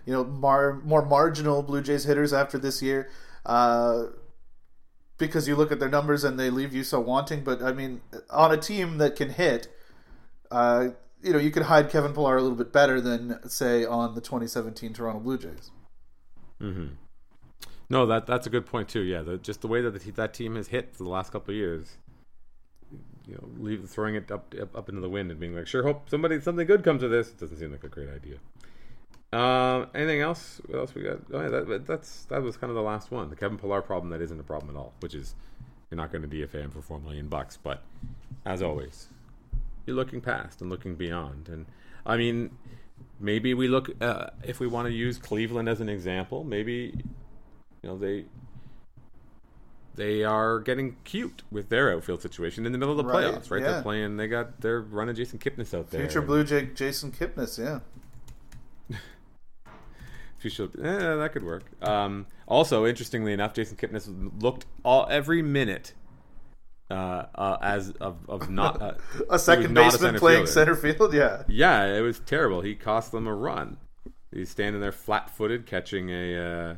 you know, mar, more marginal Blue Jays hitters after this year. Uh, because you look at their numbers and they leave you so wanting. But I mean, on a team that can hit, uh, you know, you could hide Kevin Pillar a little bit better than say on the 2017 Toronto Blue Jays. Mm-hmm. No, that that's a good point too. Yeah, the, just the way that the, that team has hit for the last couple of years, you know, leave, throwing it up, up up into the wind and being like, "Sure, hope somebody something good comes of this." It doesn't seem like a great idea. Uh, anything else? What else we got? Oh, yeah, that, that's that was kind of the last one. The Kevin Pillar problem that isn't a problem at all, which is you're not going to DFA him for four million bucks. But as always, you're looking past and looking beyond. And I mean, maybe we look uh, if we want to use Cleveland as an example. Maybe you know they they are getting cute with their outfield situation in the middle of the Right, playoffs, right? yeah. They're playing. They got they're running Jason Kipnis out there. Future Blue Jay Jason Kipnis, yeah. Future, eh, that could work. Um, also, interestingly enough, Jason Kipnis looked all every minute uh, uh, as of, of not uh, A second baseman center playing fielder. center field, yeah. Yeah, it was terrible. He cost them a run. He's standing there flat-footed, catching a uh,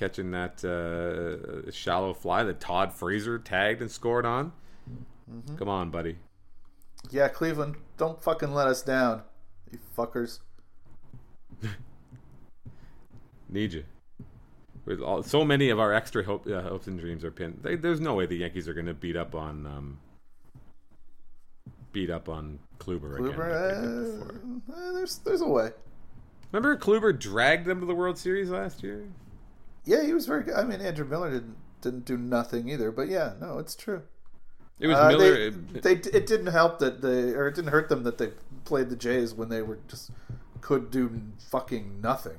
catching that uh, shallow fly that Todd Frazier tagged and scored on. Mm-hmm. Come on, buddy. Yeah, Cleveland, don't fucking let us down, you fuckers. Need you. With all, so many of our extra hope, uh, hopes and dreams are pinned. They, there's no way the Yankees are going to beat up on um, beat up on Kluber, again. Like they did before. uh, uh, there's there's a way. Remember Kluber dragged them to the World Series last year? Yeah, he was very good. I mean, Andrew Miller didn't didn't do nothing either, but yeah, no, it's true. It was Uh, Miller. They, they it didn't help that they or it didn't hurt them that they played the Jays when they were just could do fucking nothing.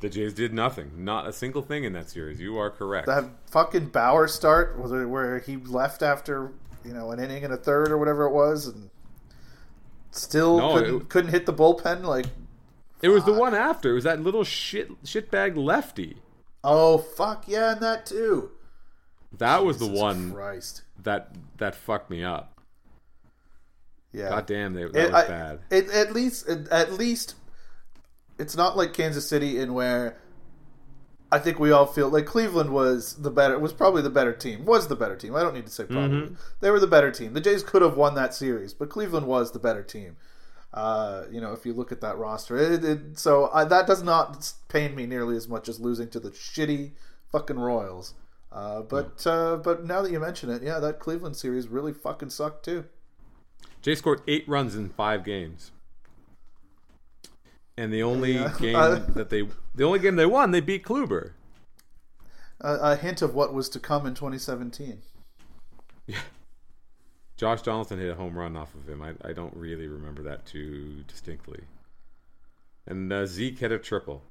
the Jays did nothing. Not a single thing in that series. You are correct. That fucking Bauer start was it where he left after you know an inning and a third or whatever it was, and still No, couldn't, it- couldn't hit the bullpen. Like, it was the one after. It was that little shit shitbag lefty. oh fuck yeah, and that too. That was the Jesus one Christ. that that fucked me up. Yeah. God damn, they, that It- was I- bad. It, at least, it, at least, it's not like Kansas City in where I think we all feel like Cleveland was the better, was probably the better team, was the better team. I don't need to say probably. Mm-hmm. They were the better team. The Jays could have won that series, but Cleveland was the better team. Uh, you know, if you look at that roster, it, it, so uh, that does not pain me nearly as much as losing to the shitty fucking Royals. Uh, but uh, but now that you mention it, yeah, that Cleveland series really fucking sucked too. Jay scored eight runs in five games. And the only Yeah. game Uh, that they the only game they won, they beat Kluber. a, a hint of what was to come in 2017. Josh Donaldson hit a home run off of him. I, I don't really remember that too distinctly. And uh, Zeke hit a triple.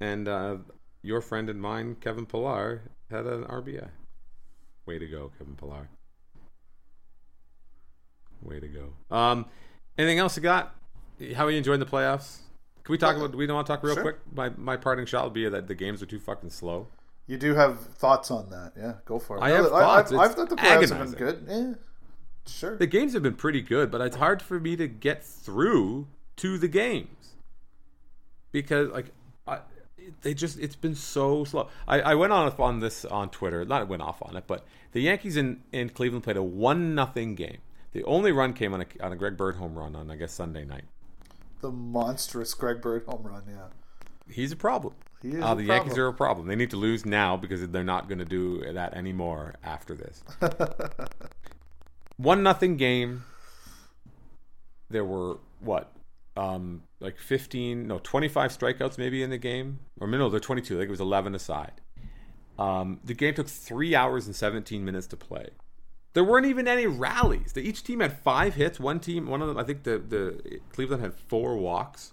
And uh, your friend and mine, Kevin Pillar, had an RBI. Way to go, Kevin Pillar. Way to go. Um, anything else you got? How are you enjoying the playoffs? Can we talk about? We Do we want to talk real Sure. quick? My my parting shot would be that the games are too fucking slow. You do have thoughts on that, yeah? Go for it. I have I, thoughts. I, It's thought the playoffs have been good. Yeah, sure. the games have been pretty good, but it's hard for me to get through to the games because like I, they just it's been so slow. I, I went on on this on Twitter, not went off on it, but the Yankees in, in Cleveland played a one nothing game. The only run came on a on a Greg Bird home run on I guess Sunday night. the monstrous Greg Bird home run. Yeah, He's a problem. Uh, the Yankees are a problem. They need to lose now because they're not going to do that anymore after this. One nothing game. There were what, um, like fifteen, no, twenty-five strikeouts maybe in the game, or no, they're twenty-two. I think it was eleven aside. Um, the game took three hours and seventeen minutes to play. There weren't even any rallies. They, each team had five hits. One team, one of them, I think the the Cleveland had four walks.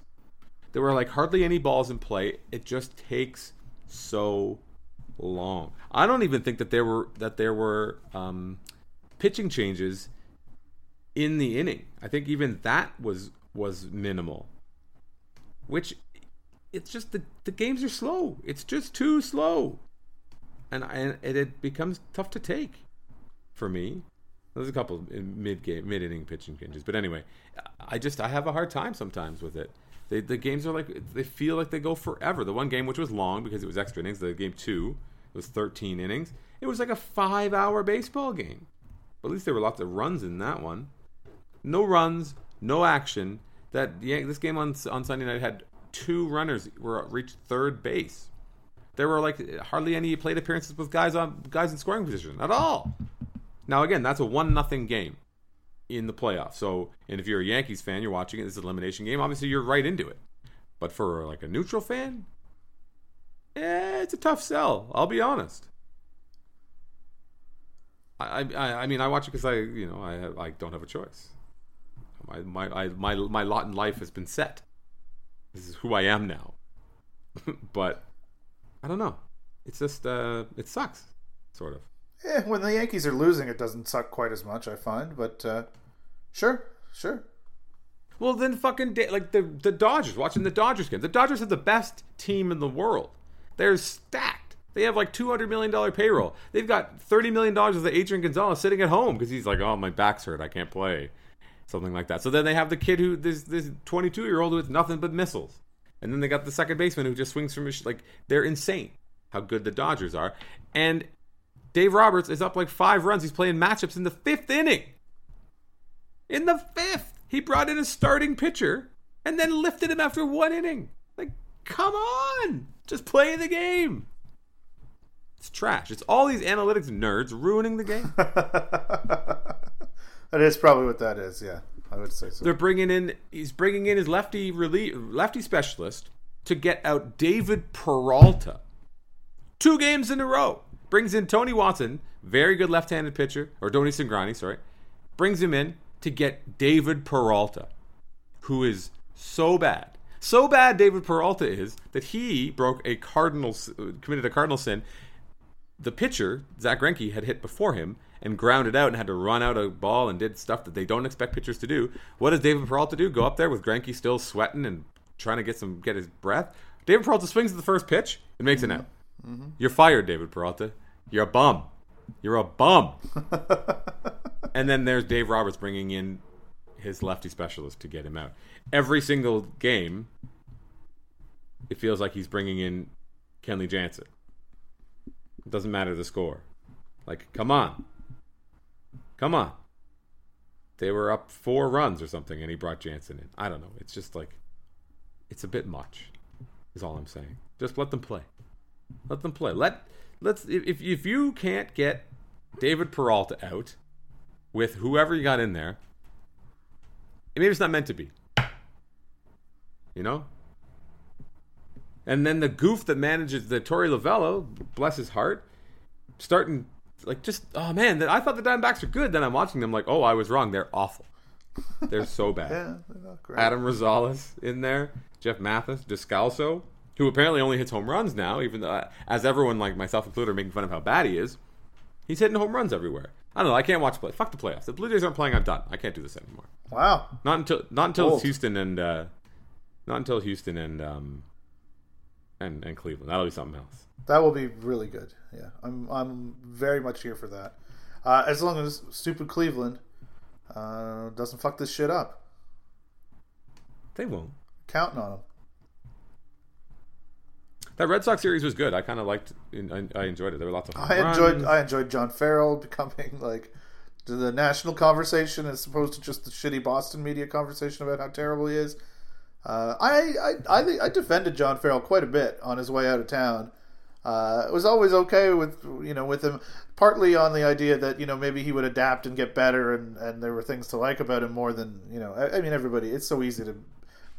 There were like hardly any balls in play. It just takes so long. I don't even think that there were that there were um, pitching changes in the inning. I think even that was was minimal. Which it's just the the games are slow. It's just too slow, and and it, it becomes tough to take for me. There's a couple mid game, mid inning pitching changes, but anyway, I just I have a hard time sometimes with it. They, the games are like they feel like they go forever. The one game which was long because it was extra innings, the game two was 13 innings. It was like a five-hour baseball game. But at least there were lots of runs in that one. No runs, no action. That yeah, this game on on Sunday night had two runners were reached third base. There were like hardly any plate appearances with guys on guys in scoring position at all. Now again, that's a one nothing game in the playoffs. So, and if you're a Yankees fan, you're watching it. This elimination game. Obviously, you're right into it. But for like a neutral fan, eh, it's a tough sell. I'll be honest. I, I, I mean, I watch it because I, you know, I, I don't have a choice. My, my, I, my, my lot in life has been set. This is who I am now. but I don't know. It's just, uh, it sucks, sort of. Yeah, when the Yankees are losing, it doesn't suck quite as much, I find. But uh, sure, sure. Well, then fucking da- like the the Dodgers. Watching the Dodgers game. The Dodgers are the best team in the world. They're stacked. They have like two hundred million dollar payroll. They've got thirty million dollars of the Adrian Gonzalez sitting at home because he's like, oh, my back's hurt, I can't play, something like that. So then they have the kid who this this twenty two year old with nothing but missiles, and then they got the second baseman who just swings from his like they're insane how good the Dodgers are, and Dave Roberts is up like five runs. He's playing matchups in the fifth inning. In the fifth, he brought in a starting pitcher and then lifted him after one inning. Like, come on, just play the game. It's trash. It's all these analytics nerds ruining the game. that is probably what that is. Yeah, I would say so. They're bringing in. He's bringing in his lefty relief, lefty specialist to get out David Peralta. Two games in a row brings in Tony Watson, very good left-handed pitcher, or Tony Cingrani, sorry, brings him in to get David Peralta, who is so bad. So bad David Peralta is that he broke a cardinal committed a cardinal sin. The pitcher, Zach Greinke, had hit before him and grounded out and had to run out a ball and did stuff that they don't expect pitchers to do. What does David Peralta do? Go up there with Greinke still sweating and trying to get some get his breath. David Peralta swings at the first pitch and makes mm-hmm. it out. Mm-hmm. You're fired, David Peralta. You're a bum. You're a bum. and then there's Dave Roberts bringing in his lefty specialist to get him out. Every single game, it feels like he's bringing in Kenley Jansen. It doesn't matter the score. Like, come on. Come on. They were up four runs or something, and he brought Jansen in. I don't know. It's just like, it's a bit much, is all I'm saying. Just let them play. Let them play. Let let's if if you can't get David Peralta out with whoever you got in there, maybe it's not meant to be. You know? And then the goof that manages the Torey Lovullo, bless his heart, starting like just oh man, that I thought the Diamondbacks were good. Then I'm watching them like, oh, I was wrong. They're awful. They're so bad. yeah, they're not great. Adam Rosales in there, Jeff Mathis, Descalso who apparently only hits home runs now, even though, as everyone, like myself included, are making fun of how bad he is. He's hitting home runs everywhere. I don't know. I can't watch play. Fuck the playoffs. The Blue Jays aren't playing. I'm done. I can't do this anymore. Wow. Not until not until it's Houston and uh, not until Houston and um, and and Cleveland. That'll be something else. That will be really good. Yeah, I'm I'm very much here for that. Uh, as long as stupid Cleveland uh, doesn't fuck this shit up. They won't. Counting on them. That Red Sox series was good. I kind of liked. I enjoyed it. There were lots of. I runs. enjoyed. I enjoyed John Farrell becoming like the national conversation as opposed to just the shitty Boston media conversation about how terrible he is. Uh, I, I I I defended John Farrell quite a bit on his way out of town. Uh, it was always okay with you know with him, partly on the idea that you know maybe he would adapt and get better, and, and there were things to like about him more than you know. I, I mean, everybody. It's so easy to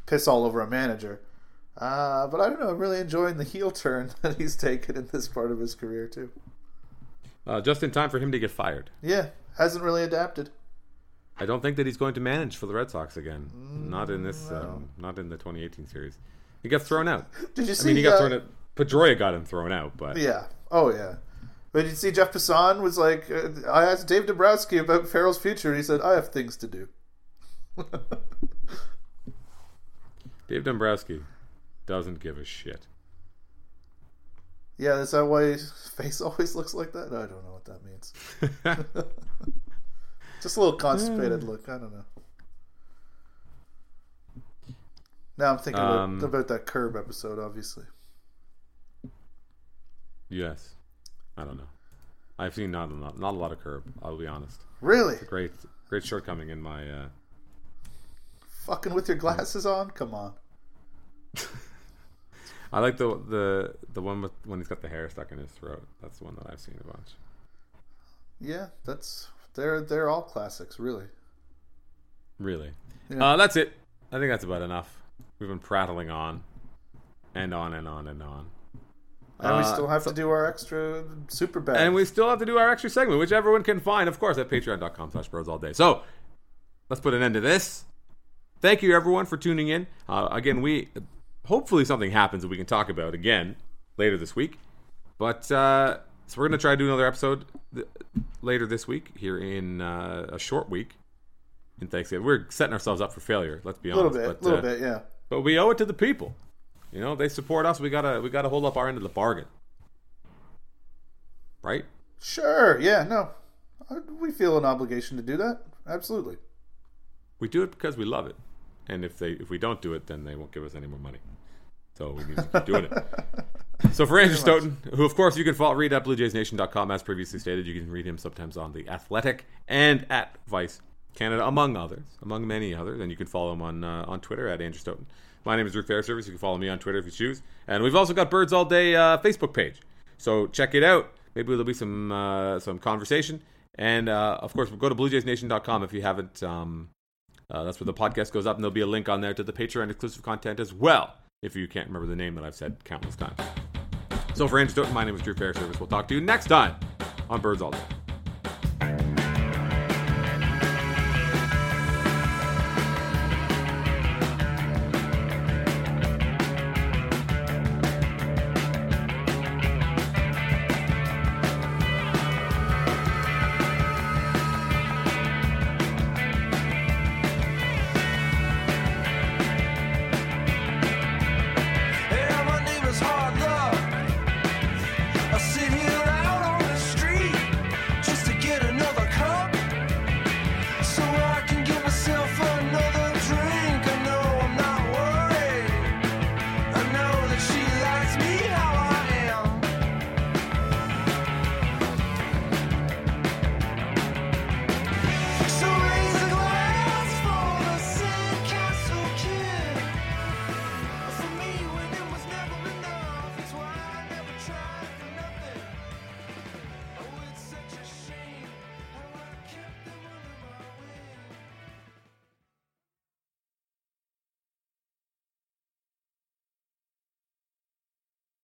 piss all over a manager. Uh, but I don't know. I'm really enjoying the heel turn that he's taken in this part of his career too. Uh, just in time for him to get fired. Yeah, hasn't really adapted. I don't think that he's going to manage for the Red Sox again. Mm, not in this. No. Um, not in the 2018 series. He got thrown out. Did you see? I mean, he got uh, thrown out. Pedroia got him thrown out, but yeah. Oh yeah. But you see, Jeff Passan was like, uh, I asked Dave Dombrowski about Farrell's future, and he said, "I have things to do." Dave Dombrowski doesn't give a shit. Yeah, is that why his face always looks like that? I don't know what that means. Just a little constipated look. I don't know. Now I'm thinking Um, about, about that curb episode, obviously. Yes. I don't know. I've seen not a lot, not a lot of curb. I'll be honest. Really? Great, great shortcoming in my. Uh, Fucking with your glasses on? Come on. I like the the the one with when he's got the hair stuck in his throat. That's the one that I've seen a bunch. Yeah, that's they're they're all classics, really. Really. Yeah. Uh, that's it. I think that's about enough. We've been prattling on, and on and on and on. And we Uh, still have to do our extra super bad. And we still have to do our extra segment, which everyone can find, of course, at patreon.com slash birds all day. So let's put an end to this. Thank you, everyone, for tuning in. Uh, again, we hopefully something happens that we can talk about again later this week. But uh, so we're going to try to do another episode th- later this week here in uh, a short week in Thanksgiving. We're setting ourselves up for failure. Let's be honest. a little bit, but, little uh, bit, yeah. but we owe it to the people. You know, they support us. We gotta we gotta hold up our end of the bargain, right? Sure, yeah, no. Uh, We feel an obligation to do that. Absolutely. We do it because we love it, and if they if we don't do it, then they won't give us any more money. So we need to keep doing it. So for Andrew Stoeten, who of course you can follow, read at BlueJaysNation.com as previously stated, you can read him sometimes on the Athletic and at Vice Canada, among others, among many others, and you can follow him on uh, on Twitter at Andrew Stoeten. My name is Drew Fairservice. You can follow me on Twitter if you choose, and we've also got Birds All Day uh, Facebook page. So check it out. Maybe there'll be some uh, some conversation, and uh, of course, go to BlueJaysNation.com if you haven't. Um, uh, that's where the podcast goes up, and there'll be a link on there to the Patreon exclusive content as well. If you can't remember the name that I've said countless times. So for Stoeten, my name is Drew Fairservice. We'll talk to you next time on Birds All Day.